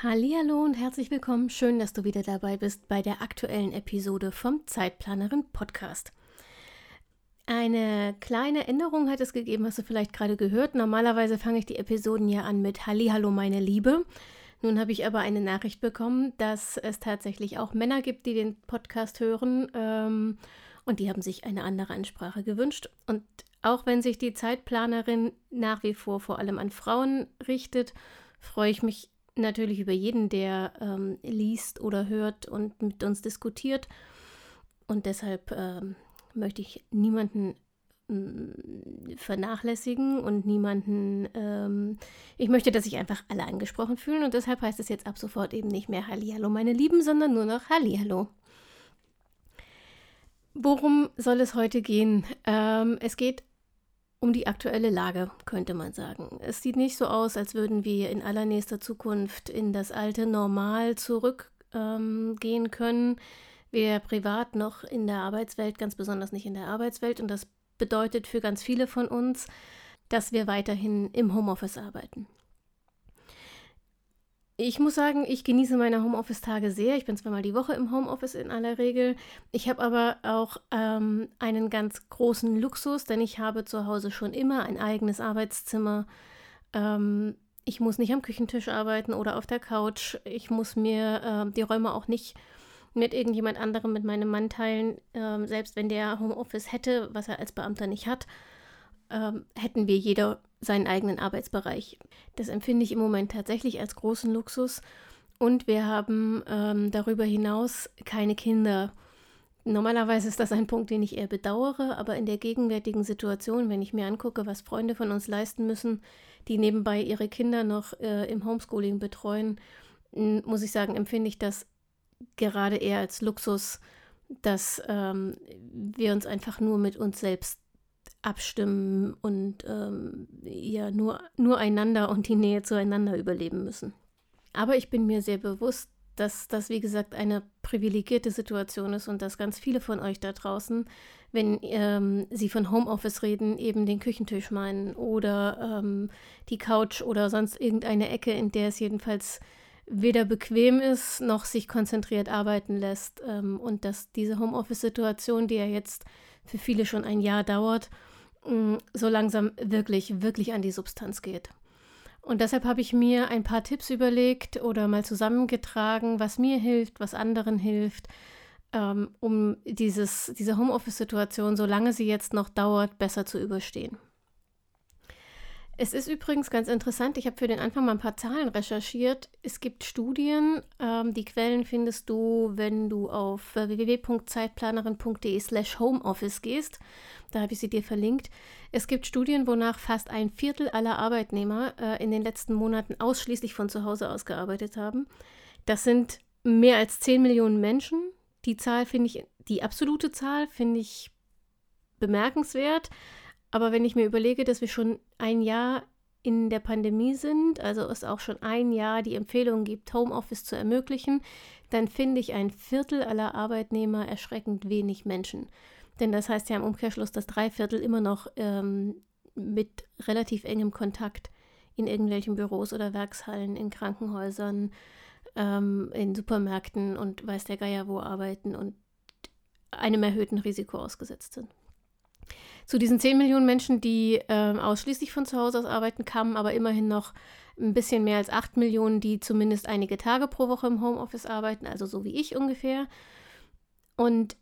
Hallo und herzlich willkommen. Schön, dass du wieder dabei bist bei der aktuellen Episode vom Zeitplanerin Podcast. Eine kleine Änderung hat es gegeben, hast du vielleicht gerade gehört. Normalerweise fange ich die Episoden ja an mit Hallo meine Liebe. Nun habe ich aber eine Nachricht bekommen, dass es tatsächlich auch Männer gibt, die den Podcast hören ähm, und die haben sich eine andere Ansprache gewünscht. Und auch wenn sich die Zeitplanerin nach wie vor vor allem an Frauen richtet, freue ich mich natürlich über jeden, der ähm, liest oder hört und mit uns diskutiert. Und deshalb ähm, möchte ich niemanden mm, vernachlässigen und niemanden, ähm, ich möchte, dass sich einfach alle angesprochen fühlen und deshalb heißt es jetzt ab sofort eben nicht mehr Hallihallo, meine Lieben, sondern nur noch Hallihallo. Worum soll es heute gehen? Ähm, es geht um die aktuelle Lage, könnte man sagen. Es sieht nicht so aus, als würden wir in allernächster Zukunft in das alte Normal zurückgehen ähm, können, weder privat noch in der Arbeitswelt, ganz besonders nicht in der Arbeitswelt. Und das bedeutet für ganz viele von uns, dass wir weiterhin im Homeoffice arbeiten. Ich muss sagen, ich genieße meine Homeoffice-Tage sehr. Ich bin zweimal die Woche im Homeoffice in aller Regel. Ich habe aber auch ähm, einen ganz großen Luxus, denn ich habe zu Hause schon immer ein eigenes Arbeitszimmer. Ähm, ich muss nicht am Küchentisch arbeiten oder auf der Couch. Ich muss mir äh, die Räume auch nicht mit irgendjemand anderem, mit meinem Mann teilen. Ähm, selbst wenn der Homeoffice hätte, was er als Beamter nicht hat, ähm, hätten wir jeder seinen eigenen Arbeitsbereich. Das empfinde ich im Moment tatsächlich als großen Luxus. Und wir haben ähm, darüber hinaus keine Kinder. Normalerweise ist das ein Punkt, den ich eher bedauere, aber in der gegenwärtigen Situation, wenn ich mir angucke, was Freunde von uns leisten müssen, die nebenbei ihre Kinder noch äh, im Homeschooling betreuen, muss ich sagen, empfinde ich das gerade eher als Luxus, dass ähm, wir uns einfach nur mit uns selbst abstimmen und ähm, ja nur, nur einander und die Nähe zueinander überleben müssen. Aber ich bin mir sehr bewusst, dass das, wie gesagt, eine privilegierte Situation ist und dass ganz viele von euch da draußen, wenn ähm, sie von Homeoffice reden, eben den Küchentisch meinen oder ähm, die Couch oder sonst irgendeine Ecke, in der es jedenfalls weder bequem ist noch sich konzentriert arbeiten lässt ähm, und dass diese Homeoffice-Situation, die ja jetzt für viele schon ein Jahr dauert, so langsam wirklich, wirklich an die Substanz geht. Und deshalb habe ich mir ein paar Tipps überlegt oder mal zusammengetragen, was mir hilft, was anderen hilft, ähm, um dieses, diese Homeoffice-Situation, solange sie jetzt noch dauert, besser zu überstehen. Es ist übrigens ganz interessant, ich habe für den Anfang mal ein paar Zahlen recherchiert. Es gibt Studien, ähm, die Quellen findest du, wenn du auf www.zeitplanerin.de slash homeoffice gehst. Da habe ich sie dir verlinkt. Es gibt Studien, wonach fast ein Viertel aller Arbeitnehmer äh, in den letzten Monaten ausschließlich von zu Hause aus gearbeitet haben. Das sind mehr als 10 Millionen Menschen. Die Zahl finde ich, die absolute Zahl finde ich bemerkenswert. Aber wenn ich mir überlege, dass wir schon ein Jahr in der Pandemie sind, also es auch schon ein Jahr die Empfehlung gibt, Homeoffice zu ermöglichen, dann finde ich ein Viertel aller Arbeitnehmer erschreckend wenig Menschen. Denn das heißt ja im Umkehrschluss, dass drei Viertel immer noch ähm, mit relativ engem Kontakt in irgendwelchen Büros oder Werkshallen, in Krankenhäusern, ähm, in Supermärkten und weiß der Geier wo arbeiten und einem erhöhten Risiko ausgesetzt sind. Zu diesen 10 Millionen Menschen, die äh, ausschließlich von zu Hause aus arbeiten, kamen aber immerhin noch ein bisschen mehr als 8 Millionen, die zumindest einige Tage pro Woche im Homeoffice arbeiten, also so wie ich ungefähr. Und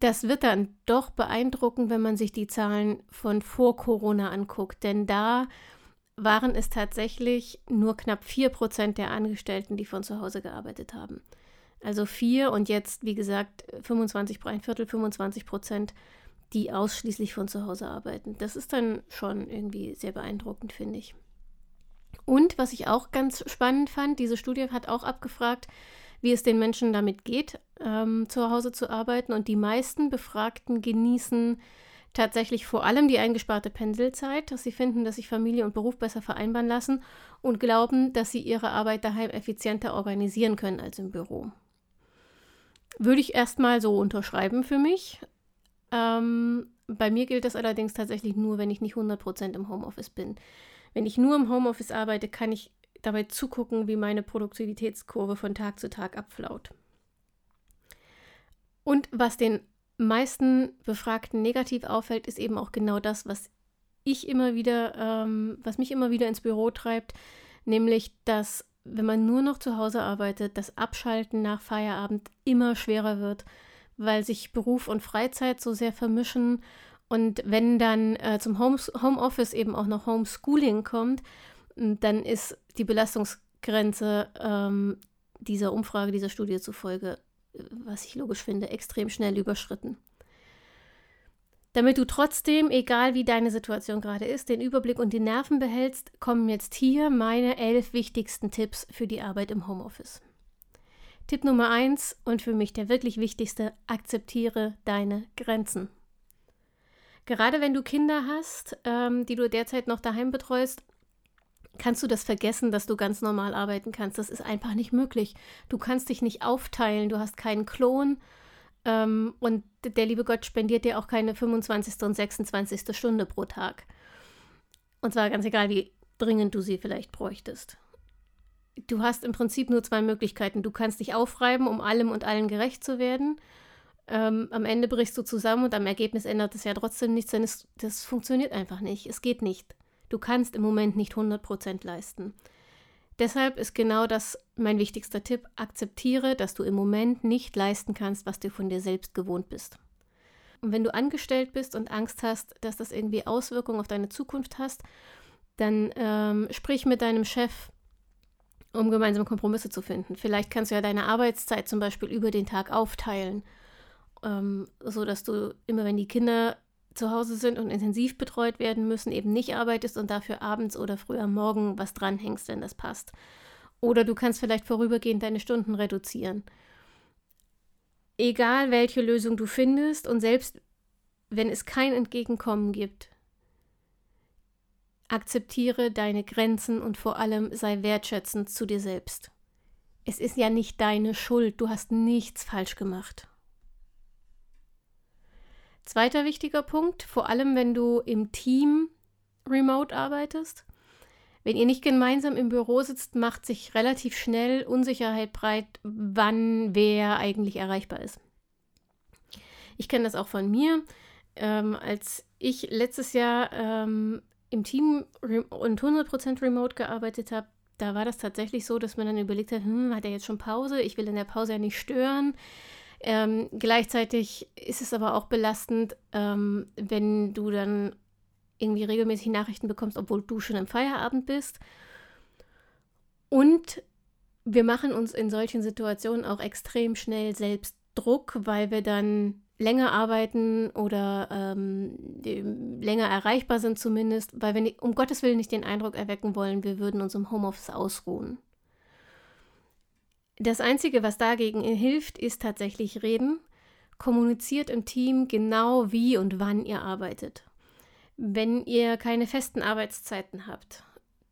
das wird dann doch beeindruckend, wenn man sich die Zahlen von vor Corona anguckt, denn da waren es tatsächlich nur knapp 4% der Angestellten, die von zu Hause gearbeitet haben. Also 4 und jetzt, wie gesagt, 25, ein Viertel, 25 Prozent die ausschließlich von zu Hause arbeiten. Das ist dann schon irgendwie sehr beeindruckend, finde ich. Und was ich auch ganz spannend fand, diese Studie hat auch abgefragt, wie es den Menschen damit geht, ähm, zu Hause zu arbeiten. Und die meisten Befragten genießen tatsächlich vor allem die eingesparte Pendelzeit, dass sie finden, dass sich Familie und Beruf besser vereinbaren lassen und glauben, dass sie ihre Arbeit daheim effizienter organisieren können als im Büro. Würde ich erstmal so unterschreiben für mich. Ähm, bei mir gilt das allerdings tatsächlich nur, wenn ich nicht 100% im Homeoffice bin. Wenn ich nur im Homeoffice arbeite, kann ich dabei zugucken, wie meine Produktivitätskurve von Tag zu Tag abflaut. Und was den meisten Befragten negativ auffällt, ist eben auch genau das, was ich immer wieder, ähm, was mich immer wieder ins Büro treibt, nämlich, dass wenn man nur noch zu Hause arbeitet, das Abschalten nach Feierabend immer schwerer wird, weil sich Beruf und Freizeit so sehr vermischen. Und wenn dann äh, zum Homeoffice eben auch noch Homeschooling kommt, dann ist die Belastungsgrenze ähm, dieser Umfrage, dieser Studie zufolge was ich logisch finde, extrem schnell überschritten. Damit du trotzdem, egal wie deine Situation gerade ist, den Überblick und die Nerven behältst, kommen jetzt hier meine elf wichtigsten Tipps für die Arbeit im Homeoffice. Tipp Nummer eins und für mich der wirklich wichtigste, akzeptiere deine Grenzen. Gerade wenn du Kinder hast, ähm, die du derzeit noch daheim betreust, kannst du das vergessen, dass du ganz normal arbeiten kannst. Das ist einfach nicht möglich. Du kannst dich nicht aufteilen, du hast keinen Klon ähm, und der liebe Gott spendiert dir auch keine 25. und 26. Stunde pro Tag. Und zwar ganz egal, wie dringend du sie vielleicht bräuchtest. Du hast im Prinzip nur zwei Möglichkeiten. Du kannst dich aufreiben, um allem und allen gerecht zu werden. Ähm, am Ende brichst du zusammen und am Ergebnis ändert es ja trotzdem nichts, denn es, das funktioniert einfach nicht. Es geht nicht. Du kannst im Moment nicht 100% leisten. Deshalb ist genau das mein wichtigster Tipp. Akzeptiere, dass du im Moment nicht leisten kannst, was du von dir selbst gewohnt bist. Und wenn du angestellt bist und Angst hast, dass das irgendwie Auswirkungen auf deine Zukunft hast, dann ähm, sprich mit deinem Chef, um gemeinsame Kompromisse zu finden. Vielleicht kannst du ja deine Arbeitszeit zum Beispiel über den Tag aufteilen, ähm, so dass du immer, wenn die Kinder zu Hause sind und intensiv betreut werden müssen, eben nicht arbeitest und dafür abends oder früh am Morgen was dranhängst, wenn das passt. Oder du kannst vielleicht vorübergehend deine Stunden reduzieren. Egal welche Lösung du findest und selbst wenn es kein Entgegenkommen gibt, akzeptiere deine Grenzen und vor allem sei wertschätzend zu dir selbst. Es ist ja nicht deine Schuld, du hast nichts falsch gemacht. Zweiter wichtiger Punkt, vor allem wenn du im Team remote arbeitest. Wenn ihr nicht gemeinsam im Büro sitzt, macht sich relativ schnell Unsicherheit breit, wann wer eigentlich erreichbar ist. Ich kenne das auch von mir. Ähm, als ich letztes Jahr ähm, im Team und 100% remote gearbeitet habe, da war das tatsächlich so, dass man dann überlegt hat, hm, hat er jetzt schon Pause? Ich will in der Pause ja nicht stören. Ähm, gleichzeitig ist es aber auch belastend, ähm, wenn du dann irgendwie regelmäßig Nachrichten bekommst, obwohl du schon im Feierabend bist. Und wir machen uns in solchen Situationen auch extrem schnell selbst Druck, weil wir dann länger arbeiten oder ähm, länger erreichbar sind zumindest, weil wir um Gottes Willen nicht den Eindruck erwecken wollen, wir würden uns im Homeoffice ausruhen. Das Einzige, was dagegen hilft, ist tatsächlich reden. Kommuniziert im Team genau wie und wann ihr arbeitet. Wenn ihr keine festen Arbeitszeiten habt,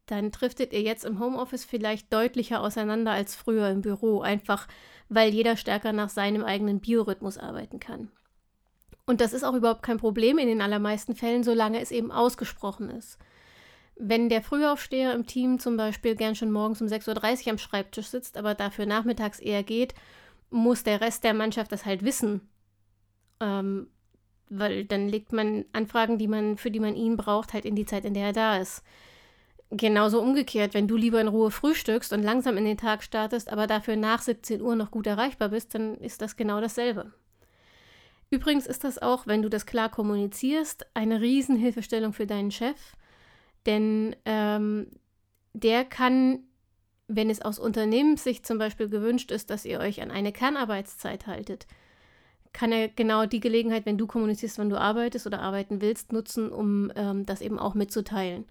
dann driftet ihr jetzt im Homeoffice vielleicht deutlicher auseinander als früher im Büro, einfach weil jeder stärker nach seinem eigenen Biorhythmus arbeiten kann. Und das ist auch überhaupt kein Problem in den allermeisten Fällen, solange es eben ausgesprochen ist. Wenn der Frühaufsteher im Team zum Beispiel gern schon morgens um 6.30 Uhr am Schreibtisch sitzt, aber dafür nachmittags eher geht, muss der Rest der Mannschaft das halt wissen. Ähm, weil dann legt man Anfragen, die man, für die man ihn braucht, halt in die Zeit, in der er da ist. Genauso umgekehrt, wenn du lieber in Ruhe frühstückst und langsam in den Tag startest, aber dafür nach 17 Uhr noch gut erreichbar bist, dann ist das genau dasselbe. Übrigens ist das auch, wenn du das klar kommunizierst, eine Riesenhilfestellung für deinen Chef, denn ähm, der kann, wenn es aus Unternehmenssicht zum Beispiel gewünscht ist, dass ihr euch an eine Kernarbeitszeit haltet, kann er genau die Gelegenheit, wenn du kommunizierst, wann du arbeitest oder arbeiten willst, nutzen, um ähm, das eben auch mitzuteilen.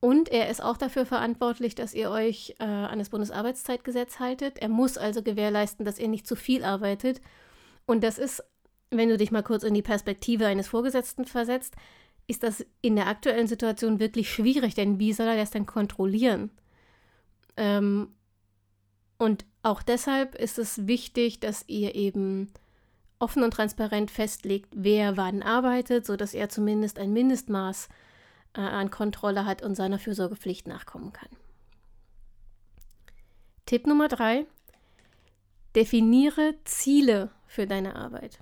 Und er ist auch dafür verantwortlich, dass ihr euch äh, an das Bundesarbeitszeitgesetz haltet. Er muss also gewährleisten, dass ihr nicht zu viel arbeitet. Und das ist, wenn du dich mal kurz in die Perspektive eines Vorgesetzten versetzt, ist das in der aktuellen Situation wirklich schwierig, denn wie soll er das denn kontrollieren? Ähm, und auch deshalb ist es wichtig, dass ihr eben offen und transparent festlegt, wer wann arbeitet, sodass er zumindest ein Mindestmaß äh, an Kontrolle hat und seiner Fürsorgepflicht nachkommen kann. Tipp Nummer drei: Definiere Ziele für deine Arbeit.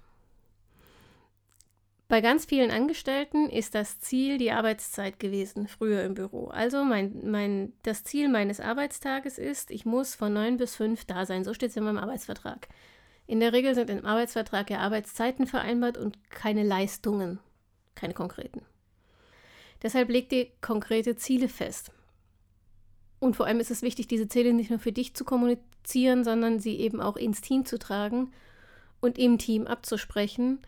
Bei ganz vielen Angestellten ist das Ziel die Arbeitszeit gewesen, früher im Büro. Also mein, mein, das Ziel meines Arbeitstages ist, ich muss von 9 bis 5 da sein. So steht es in meinem Arbeitsvertrag. In der Regel sind im Arbeitsvertrag ja Arbeitszeiten vereinbart und keine Leistungen, keine konkreten. Deshalb leg dir konkrete Ziele fest. Und vor allem ist es wichtig, diese Ziele nicht nur für dich zu kommunizieren, sondern sie eben auch ins Team zu tragen und im Team abzusprechen,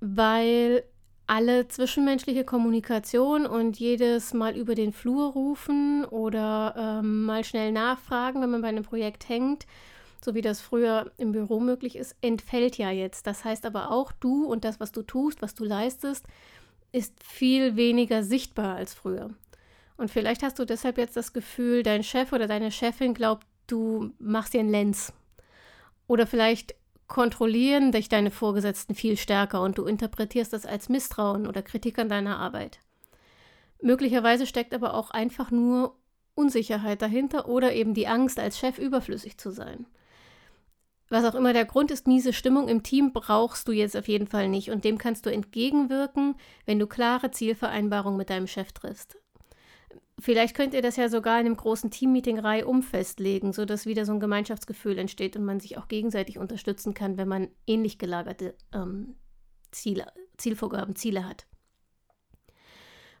weil alle zwischenmenschliche Kommunikation und jedes Mal über den Flur rufen oder ähm, mal schnell nachfragen, wenn man bei einem Projekt hängt, so wie das früher im Büro möglich ist, entfällt ja jetzt. Das heißt aber auch, du und das, was du tust, was du leistest, ist viel weniger sichtbar als früher. Und vielleicht hast du deshalb jetzt das Gefühl, dein Chef oder deine Chefin glaubt, du machst dir einen Lenz. Oder vielleicht kontrollieren dich deine Vorgesetzten viel stärker und du interpretierst das als Misstrauen oder Kritik an deiner Arbeit. Möglicherweise steckt aber auch einfach nur Unsicherheit dahinter oder eben die Angst, als Chef überflüssig zu sein was auch immer der Grund ist, miese Stimmung im Team brauchst du jetzt auf jeden Fall nicht und dem kannst du entgegenwirken, wenn du klare Zielvereinbarungen mit deinem Chef triffst. Vielleicht könnt ihr das ja sogar in einem großen Teammeeting reihum festlegen, sodass wieder so ein Gemeinschaftsgefühl entsteht und man sich auch gegenseitig unterstützen kann, wenn man ähnlich gelagerte ähm, Ziele, Zielvorgaben, Ziele hat.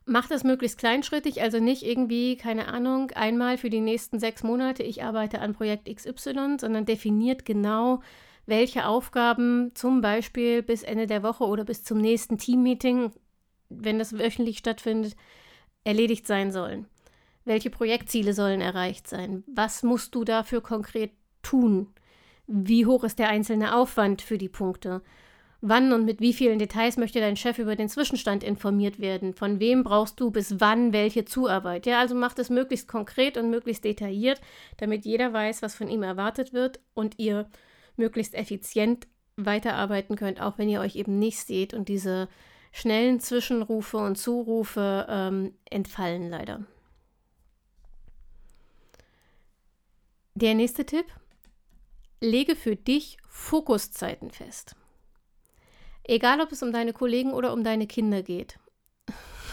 Macht das möglichst kleinschrittig, also nicht irgendwie, keine Ahnung, einmal für die nächsten sechs Monate, ich arbeite an Projekt XY, sondern definiert genau, welche Aufgaben zum Beispiel bis Ende der Woche oder bis zum nächsten Teammeeting, wenn das wöchentlich stattfindet, erledigt sein sollen. Welche Projektziele sollen erreicht sein? Was musst du dafür konkret tun? Wie hoch ist der einzelne Aufwand für die Punkte? Wann und mit wie vielen Details möchte dein Chef über den Zwischenstand informiert werden? Von wem brauchst du bis wann welche Zuarbeit? Ja, also macht es möglichst konkret und möglichst detailliert, damit jeder weiß, was von ihm erwartet wird und ihr möglichst effizient weiterarbeiten könnt, auch wenn ihr euch eben nicht seht und diese schnellen Zwischenrufe und Zurufe ähm, entfallen leider. Der nächste Tipp. Lege für dich Fokuszeiten fest. Egal, ob es um deine Kollegen oder um deine Kinder geht.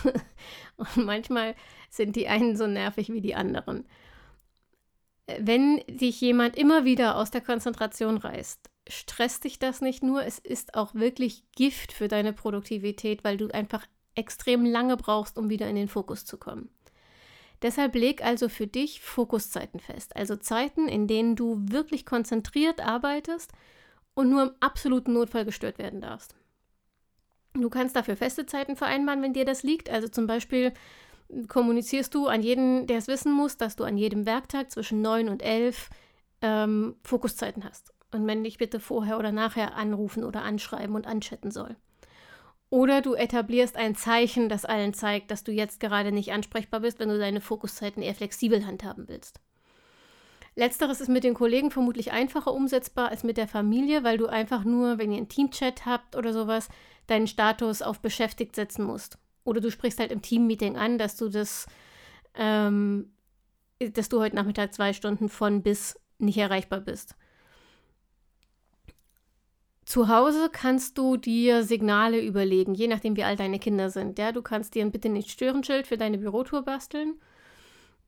Und manchmal sind die einen so nervig wie die anderen. Wenn dich jemand immer wieder aus der Konzentration reißt, stresst dich das nicht nur, es ist auch wirklich Gift für deine Produktivität, weil du einfach extrem lange brauchst, um wieder in den Fokus zu kommen. Deshalb leg also für dich Fokuszeiten fest, also Zeiten, in denen du wirklich konzentriert arbeitest und nur im absoluten Notfall gestört werden darfst. Du kannst dafür feste Zeiten vereinbaren, wenn dir das liegt. Also zum Beispiel kommunizierst du an jeden, der es wissen muss, dass du an jedem Werktag zwischen 9 und 11 ähm, Fokuszeiten hast. Und wenn dich bitte vorher oder nachher anrufen oder anschreiben und anchatten soll. Oder du etablierst ein Zeichen, das allen zeigt, dass du jetzt gerade nicht ansprechbar bist, wenn du deine Fokuszeiten eher flexibel handhaben willst. Letzteres ist mit den Kollegen vermutlich einfacher umsetzbar als mit der Familie, weil du einfach nur, wenn ihr einen Teamchat habt oder sowas, deinen Status auf beschäftigt setzen musst. Oder du sprichst halt im Teammeeting an, dass du das, ähm, dass du heute Nachmittag zwei Stunden von bis nicht erreichbar bist. Zu Hause kannst du dir Signale überlegen, je nachdem, wie alt deine Kinder sind. Ja, du kannst dir ein Bitte nicht stören Schild für deine Bürotour basteln,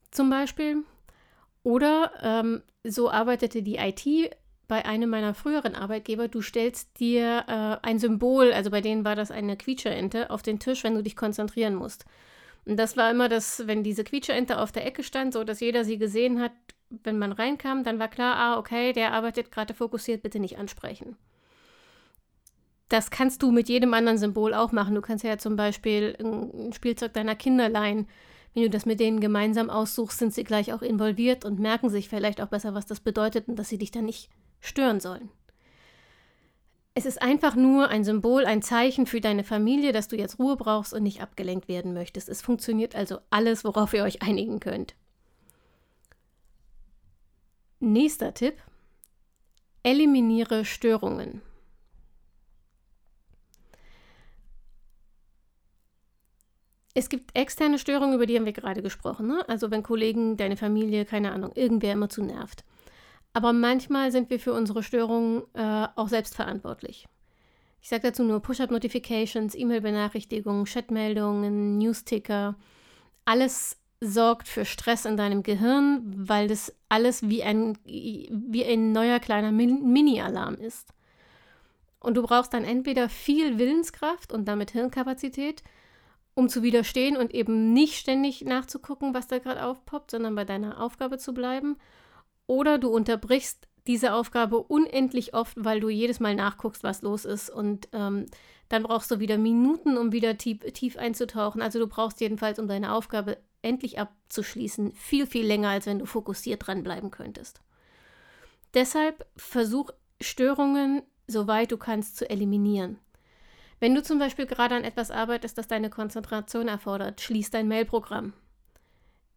zum Beispiel. Oder ähm, so arbeitete die IT bei einem meiner früheren Arbeitgeber, du stellst dir äh, ein Symbol, also bei denen war das eine Quietscherente, auf den Tisch, wenn du dich konzentrieren musst. Und das war immer das, wenn diese Quietscherente auf der Ecke stand, so dass jeder sie gesehen hat, wenn man reinkam, dann war klar, ah, okay, der arbeitet gerade fokussiert, bitte nicht ansprechen. Das kannst du mit jedem anderen Symbol auch machen. Du kannst ja zum Beispiel ein Spielzeug deiner Kinder leihen Wenn du das mit denen gemeinsam aussuchst, sind sie gleich auch involviert und merken sich vielleicht auch besser, was das bedeutet und dass sie dich dann nicht stören sollen. Es ist einfach nur ein Symbol, ein Zeichen für deine Familie, dass du jetzt Ruhe brauchst und nicht abgelenkt werden möchtest. Es funktioniert also alles, worauf ihr euch einigen könnt. Nächster Tipp. Eliminiere Störungen. Es gibt externe Störungen, über die haben wir gerade gesprochen. Ne? Also wenn Kollegen, deine Familie, keine Ahnung, irgendwer immer zu nervt. Aber manchmal sind wir für unsere Störungen äh, auch selbst verantwortlich. Ich sage dazu nur Push-up-Notifications, E-Mail-Benachrichtigungen, Chatmeldungen, News-Ticker. Alles sorgt für Stress in deinem Gehirn, weil das alles wie ein, wie ein neuer kleiner Mini-Alarm ist. Und du brauchst dann entweder viel Willenskraft und damit Hirnkapazität, um zu widerstehen und eben nicht ständig nachzugucken, was da gerade aufpoppt, sondern bei deiner Aufgabe zu bleiben. Oder du unterbrichst diese Aufgabe unendlich oft, weil du jedes Mal nachguckst, was los ist. Und ähm, dann brauchst du wieder Minuten, um wieder tief, tief einzutauchen. Also du brauchst jedenfalls, um deine Aufgabe endlich abzuschließen, viel, viel länger, als wenn du fokussiert dranbleiben könntest. Deshalb versuch Störungen, soweit du kannst, zu eliminieren. Wenn du zum Beispiel gerade an etwas arbeitest, das deine Konzentration erfordert, schließ dein Mailprogramm.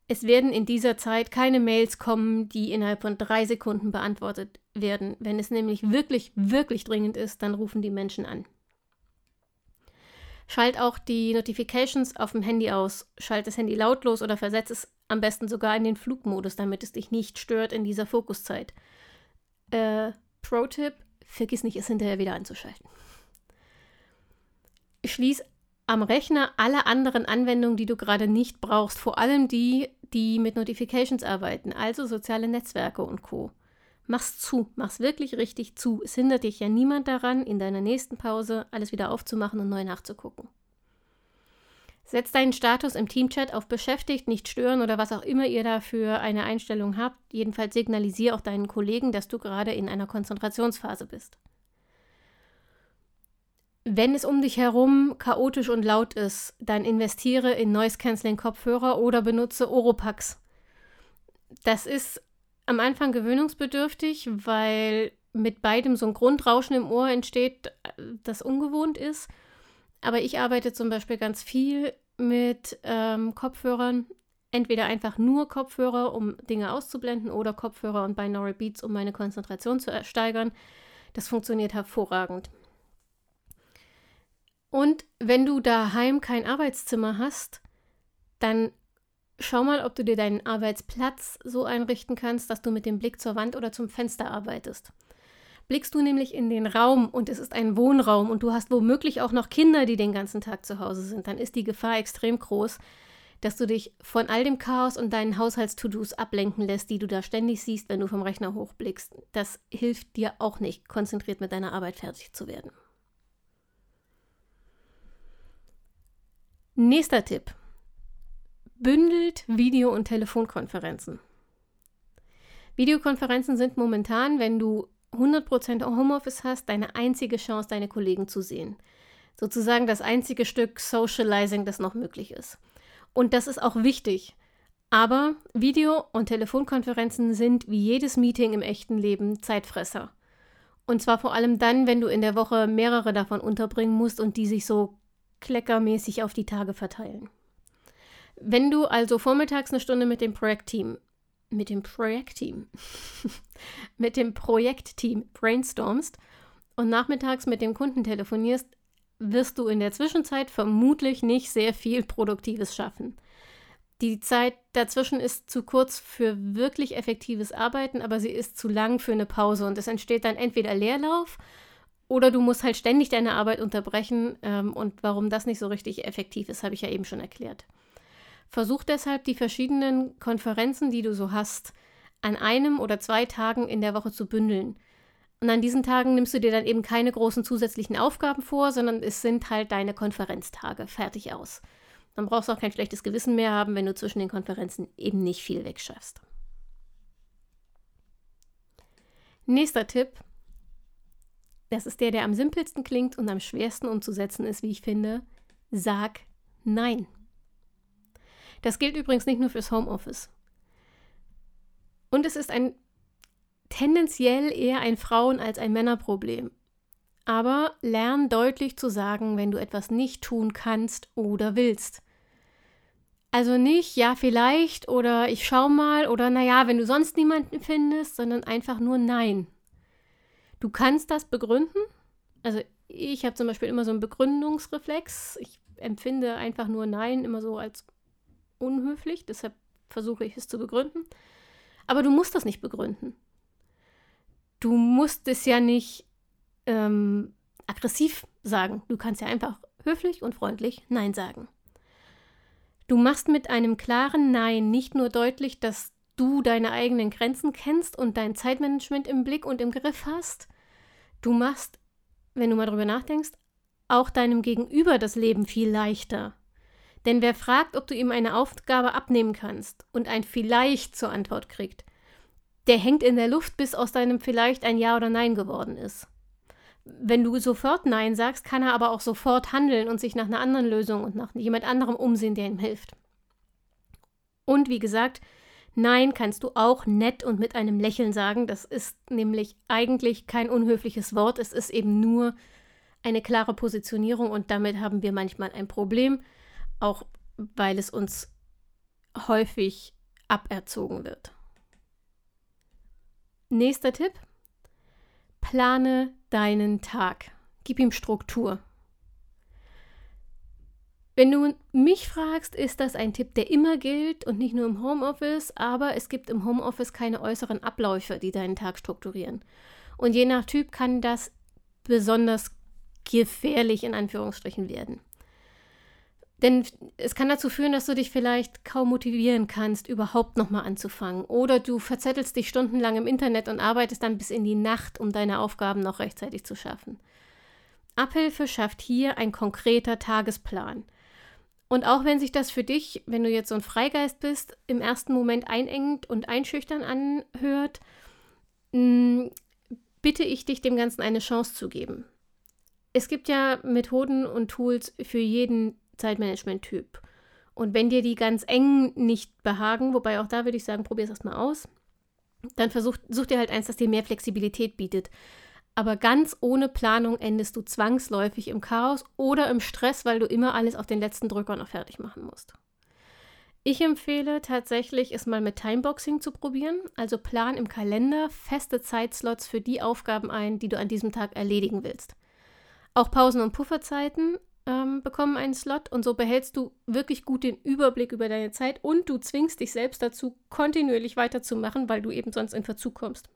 Es werden in dieser Zeit keine Mails kommen, die innerhalb von drei Sekunden beantwortet werden. Wenn es nämlich wirklich, wirklich dringend ist, dann rufen die Menschen an. Schalt auch die Notifications auf dem Handy aus. Schalt das Handy lautlos oder versetz es am besten sogar in den Flugmodus, damit es dich nicht stört in dieser Fokuszeit. Äh, Pro-Tipp: Vergiss nicht, es hinterher wieder anzuschalten. Schließ am Rechner alle anderen Anwendungen, die du gerade nicht brauchst, vor allem die, die mit Notifications arbeiten, also soziale Netzwerke und Co. Mach's zu, mach's wirklich richtig zu. Es hindert dich ja niemand daran, in deiner nächsten Pause alles wieder aufzumachen und neu nachzugucken. Setz deinen Status im Teamchat auf beschäftigt, nicht stören oder was auch immer ihr da für eine Einstellung habt. Jedenfalls signalisiere auch deinen Kollegen, dass du gerade in einer Konzentrationsphase bist. Wenn es um dich herum chaotisch und laut ist, dann investiere in Noise Cancelling Kopfhörer oder benutze Oropax. Das ist am Anfang gewöhnungsbedürftig, weil mit beidem so ein Grundrauschen im Ohr entsteht, das ungewohnt ist. Aber ich arbeite zum Beispiel ganz viel mit ähm, Kopfhörern. Entweder einfach nur Kopfhörer, um Dinge auszublenden, oder Kopfhörer und Binaural Beats, um meine Konzentration zu steigern. Das funktioniert hervorragend. Und wenn du daheim kein Arbeitszimmer hast, dann schau mal, ob du dir deinen Arbeitsplatz so einrichten kannst, dass du mit dem Blick zur Wand oder zum Fenster arbeitest. Blickst du nämlich in den Raum und es ist ein Wohnraum und du hast womöglich auch noch Kinder, die den ganzen Tag zu Hause sind, dann ist die Gefahr extrem groß, dass du dich von all dem Chaos und deinen Haushalts-To-Dos ablenken lässt, die du da ständig siehst, wenn du vom Rechner hochblickst. Das hilft dir auch nicht, konzentriert mit deiner Arbeit fertig zu werden. Nächster Tipp. Bündelt Video- und Telefonkonferenzen. Videokonferenzen sind momentan, wenn du 100% Homeoffice hast, deine einzige Chance, deine Kollegen zu sehen. Sozusagen das einzige Stück Socializing, das noch möglich ist. Und das ist auch wichtig. Aber Video- und Telefonkonferenzen sind wie jedes Meeting im echten Leben Zeitfresser. Und zwar vor allem dann, wenn du in der Woche mehrere davon unterbringen musst und die sich so kleckermäßig auf die Tage verteilen. Wenn du also vormittags eine Stunde mit dem Projektteam, mit dem Projektteam, mit dem Projektteam brainstormst und nachmittags mit dem Kunden telefonierst, wirst du in der Zwischenzeit vermutlich nicht sehr viel Produktives schaffen. Die Zeit dazwischen ist zu kurz für wirklich effektives Arbeiten, aber sie ist zu lang für eine Pause und es entsteht dann entweder Leerlauf oder du musst halt ständig deine Arbeit unterbrechen. Ähm, und warum das nicht so richtig effektiv ist, habe ich ja eben schon erklärt. Versuch deshalb die verschiedenen Konferenzen, die du so hast, an einem oder zwei Tagen in der Woche zu bündeln. Und an diesen Tagen nimmst du dir dann eben keine großen zusätzlichen Aufgaben vor, sondern es sind halt deine Konferenztage. Fertig aus. Dann brauchst du auch kein schlechtes Gewissen mehr haben, wenn du zwischen den Konferenzen eben nicht viel wegschaffst. Nächster Tipp. Das ist der, der am simpelsten klingt und am schwersten umzusetzen ist, wie ich finde. Sag Nein. Das gilt übrigens nicht nur fürs Homeoffice. Und es ist ein tendenziell eher ein Frauen- als ein Männerproblem. Aber lern deutlich zu sagen, wenn du etwas nicht tun kannst oder willst. Also nicht, ja, vielleicht oder ich schau mal oder naja, wenn du sonst niemanden findest, sondern einfach nur Nein. Du kannst das begründen. Also ich habe zum Beispiel immer so einen Begründungsreflex. Ich empfinde einfach nur Nein immer so als unhöflich, deshalb versuche ich es zu begründen. Aber du musst das nicht begründen. Du musst es ja nicht ähm, aggressiv sagen. Du kannst ja einfach höflich und freundlich Nein sagen. Du machst mit einem klaren Nein nicht nur deutlich, dass du deine eigenen Grenzen kennst und dein Zeitmanagement im Blick und im Griff hast. Du machst, wenn du mal drüber nachdenkst, auch deinem Gegenüber das Leben viel leichter. Denn wer fragt, ob du ihm eine Aufgabe abnehmen kannst und ein Vielleicht zur Antwort kriegt, der hängt in der Luft, bis aus deinem Vielleicht ein Ja oder Nein geworden ist. Wenn du sofort Nein sagst, kann er aber auch sofort handeln und sich nach einer anderen Lösung und nach jemand anderem umsehen, der ihm hilft. Und wie gesagt, Nein kannst du auch nett und mit einem Lächeln sagen. Das ist nämlich eigentlich kein unhöfliches Wort. Es ist eben nur eine klare Positionierung und damit haben wir manchmal ein Problem, auch weil es uns häufig aberzogen wird. Nächster Tipp. Plane deinen Tag. Gib ihm Struktur. Wenn du mich fragst, ist das ein Tipp, der immer gilt und nicht nur im Homeoffice, aber es gibt im Homeoffice keine äußeren Abläufe, die deinen Tag strukturieren. Und je nach Typ kann das besonders gefährlich in Anführungsstrichen werden. Denn es kann dazu führen, dass du dich vielleicht kaum motivieren kannst, überhaupt nochmal anzufangen. Oder du verzettelst dich stundenlang im Internet und arbeitest dann bis in die Nacht, um deine Aufgaben noch rechtzeitig zu schaffen. Abhilfe schafft hier ein konkreter Tagesplan. Und auch wenn sich das für dich, wenn du jetzt so ein Freigeist bist, im ersten Moment einengend und einschüchtern anhört, mm, bitte ich dich, dem Ganzen eine Chance zu geben. Es gibt ja Methoden und Tools für jeden Zeitmanagement-Typ. Und wenn dir die ganz eng nicht behagen, wobei auch da würde ich sagen, probier es erstmal aus, dann versuch, such dir halt eins, das dir mehr Flexibilität bietet. Aber ganz ohne Planung endest du zwangsläufig im Chaos oder im Stress, weil du immer alles auf den letzten Drücker noch fertig machen musst. Ich empfehle tatsächlich, es mal mit Timeboxing zu probieren. Also plan im Kalender feste Zeitslots für die Aufgaben ein, die du an diesem Tag erledigen willst. Auch Pausen und Pufferzeiten ähm, bekommen einen Slot und so behältst du wirklich gut den Überblick über deine Zeit und du zwingst dich selbst dazu, kontinuierlich weiterzumachen, weil du eben sonst in Verzug kommst.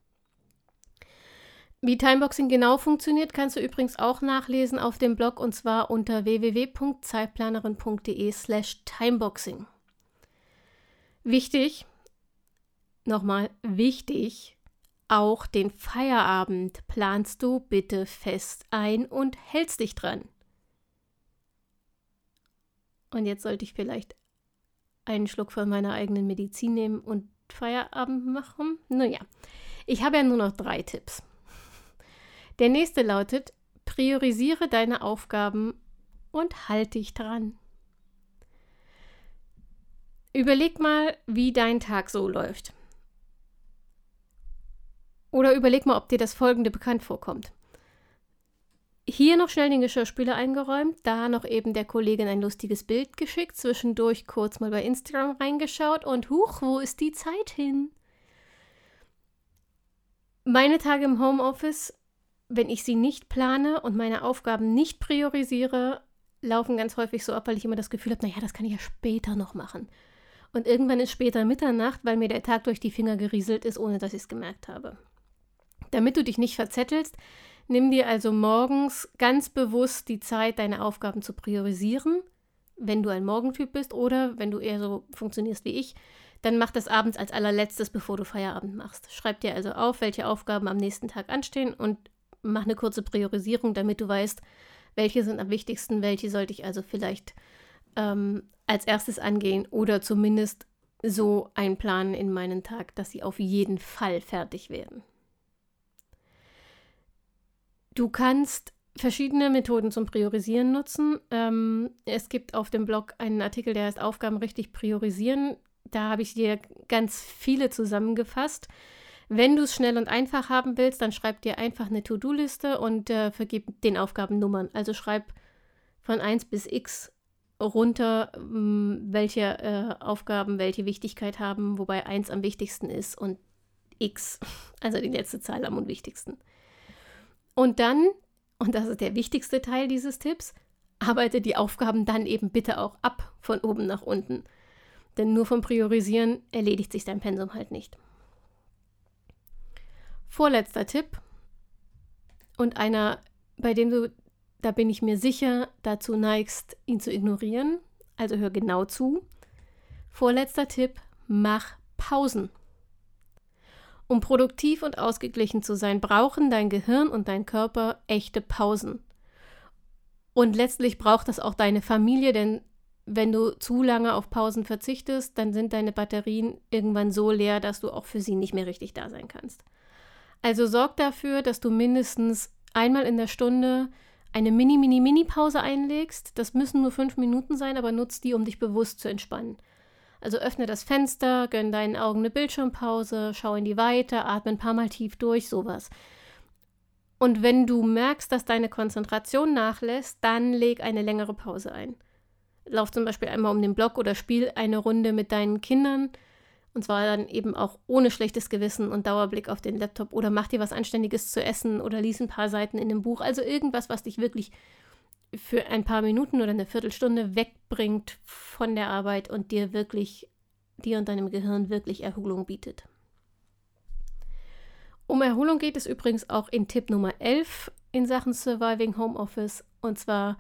Wie Timeboxing genau funktioniert, kannst du übrigens auch nachlesen auf dem Blog und zwar unter www.zeitplanerin.de/slash timeboxing. Wichtig, nochmal wichtig, auch den Feierabend planst du bitte fest ein und hältst dich dran. Und jetzt sollte ich vielleicht einen Schluck von meiner eigenen Medizin nehmen und Feierabend machen. Naja, ich habe ja nur noch drei Tipps. Der nächste lautet, priorisiere deine Aufgaben und halte dich dran. Überleg mal, wie dein Tag so läuft. Oder überleg mal, ob dir das folgende bekannt vorkommt. Hier noch schnell den Geschirrspüler eingeräumt, da noch eben der Kollegin ein lustiges Bild geschickt, zwischendurch kurz mal bei Instagram reingeschaut und huch, wo ist die Zeit hin? Meine Tage im Homeoffice wenn ich sie nicht plane und meine Aufgaben nicht priorisiere, laufen ganz häufig so ab, weil ich immer das Gefühl habe, naja, das kann ich ja später noch machen. Und irgendwann ist später Mitternacht, weil mir der Tag durch die Finger gerieselt ist, ohne dass ich es gemerkt habe. Damit du dich nicht verzettelst, nimm dir also morgens ganz bewusst die Zeit, deine Aufgaben zu priorisieren, wenn du ein Morgentyp bist oder wenn du eher so funktionierst wie ich, dann mach das abends als allerletztes, bevor du Feierabend machst. Schreib dir also auf, welche Aufgaben am nächsten Tag anstehen und mach eine kurze Priorisierung, damit du weißt, welche sind am wichtigsten, welche sollte ich also vielleicht ähm, als erstes angehen oder zumindest so einplanen in meinen Tag, dass sie auf jeden Fall fertig werden. Du kannst verschiedene Methoden zum Priorisieren nutzen. Ähm, es gibt auf dem Blog einen Artikel, der heißt Aufgaben richtig priorisieren. Da habe ich dir ganz viele zusammengefasst. Wenn du es schnell und einfach haben willst, dann schreib dir einfach eine To-Do-Liste und äh, vergib den Aufgaben Nummern. Also schreib von 1 bis x runter, ähm, welche äh, Aufgaben welche Wichtigkeit haben, wobei 1 am wichtigsten ist und x, also die letzte Zahl am unwichtigsten. Und dann, und das ist der wichtigste Teil dieses Tipps, arbeite die Aufgaben dann eben bitte auch ab von oben nach unten. Denn nur vom Priorisieren erledigt sich dein Pensum halt nicht. Vorletzter Tipp und einer, bei dem du, da bin ich mir sicher, dazu neigst, ihn zu ignorieren. Also hör genau zu. Vorletzter Tipp, mach Pausen. Um produktiv und ausgeglichen zu sein, brauchen dein Gehirn und dein Körper echte Pausen. Und letztlich braucht das auch deine Familie, denn wenn du zu lange auf Pausen verzichtest, dann sind deine Batterien irgendwann so leer, dass du auch für sie nicht mehr richtig da sein kannst. Also sorg dafür, dass du mindestens einmal in der Stunde eine Mini-Mini-Mini-Pause einlegst. Das müssen nur fünf Minuten sein, aber nutz die, um dich bewusst zu entspannen. Also öffne das Fenster, gönn deinen Augen eine Bildschirmpause, schau in die Weite, atme ein paar Mal tief durch, sowas. Und wenn du merkst, dass deine Konzentration nachlässt, dann leg eine längere Pause ein. Lauf zum Beispiel einmal um den Block oder spiel eine Runde mit deinen Kindern. Und zwar dann eben auch ohne schlechtes Gewissen und Dauerblick auf den Laptop oder mach dir was Anständiges zu essen oder lies ein paar Seiten in dem Buch. Also irgendwas, was dich wirklich für ein paar Minuten oder eine Viertelstunde wegbringt von der Arbeit und dir wirklich, dir und deinem Gehirn wirklich Erholung bietet. Um Erholung geht es übrigens auch in Tipp Nummer 11 in Sachen Surviving Homeoffice und zwar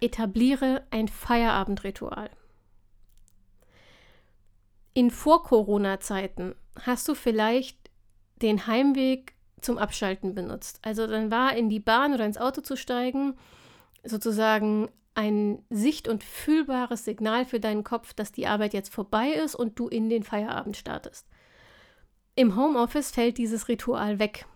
etabliere ein Feierabendritual. In Vor-Corona-Zeiten hast du vielleicht den Heimweg zum Abschalten benutzt. Also dann war in die Bahn oder ins Auto zu steigen sozusagen ein sicht- und fühlbares Signal für deinen Kopf, dass die Arbeit jetzt vorbei ist und du in den Feierabend startest. Im Homeoffice fällt dieses Ritual weg.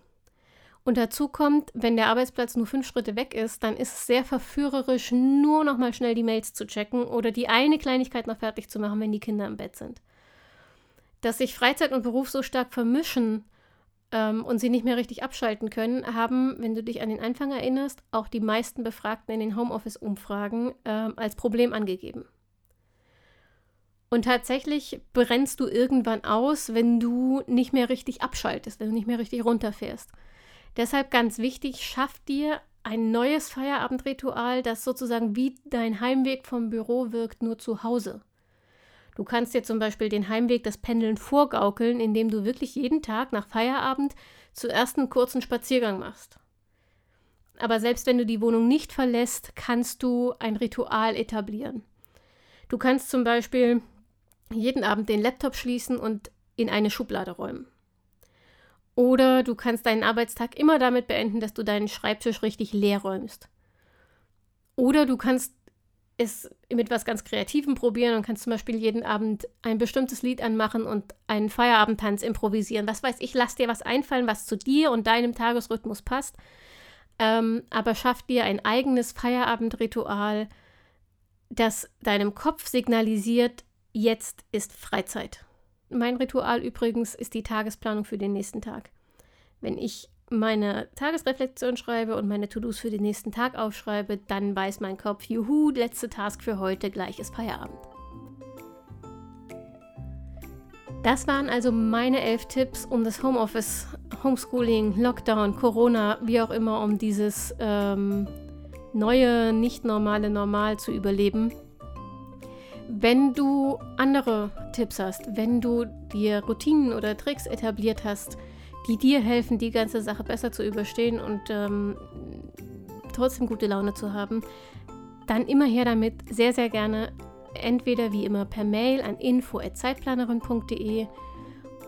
Und dazu kommt, wenn der Arbeitsplatz nur fünf Schritte weg ist, dann ist es sehr verführerisch, nur noch mal schnell die Mails zu checken oder die eine Kleinigkeit noch fertig zu machen, wenn die Kinder im Bett sind. Dass sich Freizeit und Beruf so stark vermischen, ähm, und sie nicht mehr richtig abschalten können, haben, wenn du dich an den Anfang erinnerst, auch die meisten Befragten in den Homeoffice-Umfragen ähm, als Problem angegeben. Und tatsächlich brennst du irgendwann aus, wenn du nicht mehr richtig abschaltest, wenn du nicht mehr richtig runterfährst. Deshalb ganz wichtig, schaff dir ein neues Feierabendritual, das sozusagen wie dein Heimweg vom Büro wirkt, nur zu Hause. Du kannst dir zum Beispiel den Heimweg des Pendeln vorgaukeln, indem du wirklich jeden Tag nach Feierabend zuerst einen kurzen Spaziergang machst. Aber selbst wenn du die Wohnung nicht verlässt, kannst du ein Ritual etablieren. Du kannst zum Beispiel jeden Abend den Laptop schließen und in eine Schublade räumen. Oder du kannst deinen Arbeitstag immer damit beenden, dass du deinen Schreibtisch richtig leer räumst. Oder du kannst es mit was ganz Kreativem probieren und kannst zum Beispiel jeden Abend ein bestimmtes Lied anmachen und einen Feierabendtanz improvisieren. Was weiß ich, lass dir was einfallen, was zu dir und deinem Tagesrhythmus passt. Ähm, aber schaff dir ein eigenes Feierabendritual, das deinem Kopf signalisiert, jetzt ist Freizeit. Mein Ritual übrigens ist die Tagesplanung für den nächsten Tag. Wenn ich meine Tagesreflexion schreibe und meine To-Dos für den nächsten Tag aufschreibe, dann weiß mein Kopf, juhu, letzte Task für heute, gleich ist Feierabend. Das waren also meine elf Tipps, um das Homeoffice, Homeschooling, Lockdown, Corona, wie auch immer, um dieses ähm, neue, nicht normale Normal zu überleben. Wenn du andere Tipps hast, wenn du dir Routinen oder Tricks etabliert hast, die dir helfen, die ganze Sache besser zu überstehen und ähm, trotzdem gute Laune zu haben, dann immer her damit. Sehr, sehr gerne. Entweder wie immer per Mail an info.zeitplanerin.de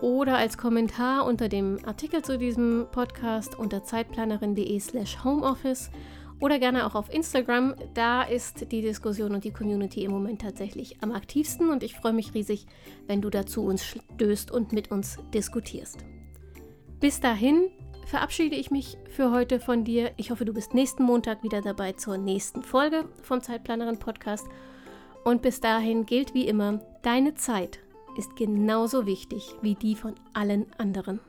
oder als Kommentar unter dem Artikel zu diesem Podcast unter zeitplanerin.de/slash homeoffice oder gerne auch auf Instagram. Da ist die Diskussion und die Community im Moment tatsächlich am aktivsten und ich freue mich riesig, wenn du dazu uns stößt und mit uns diskutierst. Bis dahin, verabschiede ich mich für heute von dir. Ich hoffe, du bist nächsten Montag wieder dabei zur nächsten Folge vom Zeitplanerin Podcast. Und bis dahin gilt wie immer, deine Zeit ist genauso wichtig wie die von allen anderen.